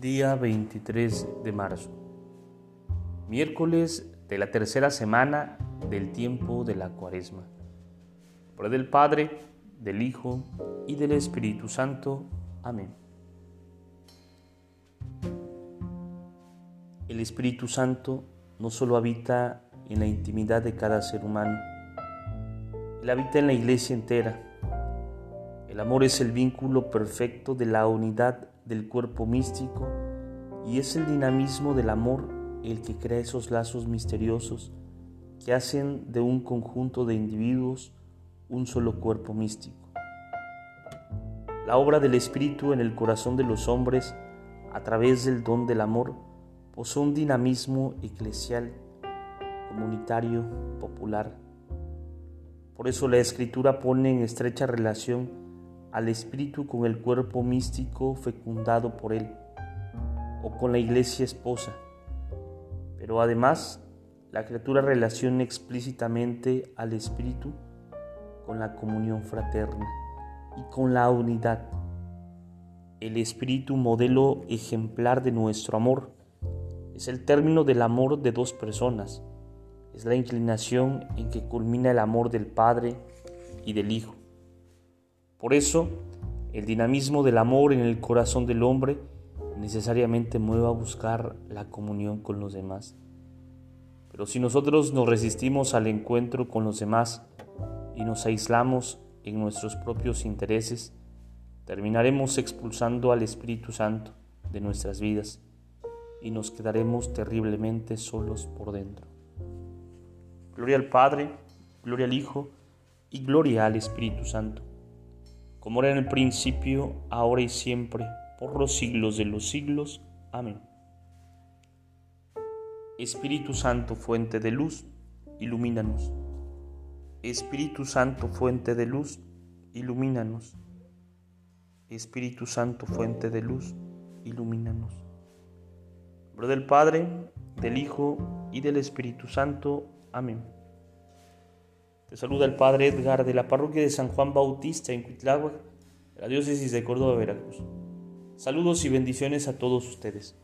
Día 23 de marzo. Miércoles de la tercera semana del tiempo de la cuaresma. Por del Padre, del Hijo y del Espíritu Santo. Amén. El Espíritu Santo no solo habita en la intimidad de cada ser humano, Él habita en la iglesia entera. El amor es el vínculo perfecto de la unidad del cuerpo místico y es el dinamismo del amor el que crea esos lazos misteriosos que hacen de un conjunto de individuos un solo cuerpo místico. La obra del Espíritu en el corazón de los hombres a través del don del amor posee un dinamismo eclesial, comunitario, popular. Por eso la Escritura pone en estrecha relación al espíritu con el cuerpo místico fecundado por él, o con la iglesia esposa. Pero además, la criatura relaciona explícitamente al espíritu con la comunión fraterna y con la unidad. El espíritu, modelo ejemplar de nuestro amor, es el término del amor de dos personas. Es la inclinación en que culmina el amor del Padre y del Hijo. Por eso, el dinamismo del amor en el corazón del hombre necesariamente mueve a buscar la comunión con los demás. Pero si nosotros nos resistimos al encuentro con los demás y nos aislamos en nuestros propios intereses, terminaremos expulsando al Espíritu Santo de nuestras vidas y nos quedaremos terriblemente solos por dentro. Gloria al Padre, gloria al Hijo y gloria al Espíritu Santo como era en el principio, ahora y siempre, por los siglos de los siglos. Amén. Espíritu Santo, fuente de luz, ilumínanos. Espíritu Santo, fuente de luz, ilumínanos. Espíritu Santo, fuente de luz, ilumínanos. nombre del Padre, del Hijo y del Espíritu Santo. Amén. Te saluda el Padre Edgar de la parroquia de San Juan Bautista en Cuitláhuac, la diócesis de Córdoba, Veracruz. Saludos y bendiciones a todos ustedes.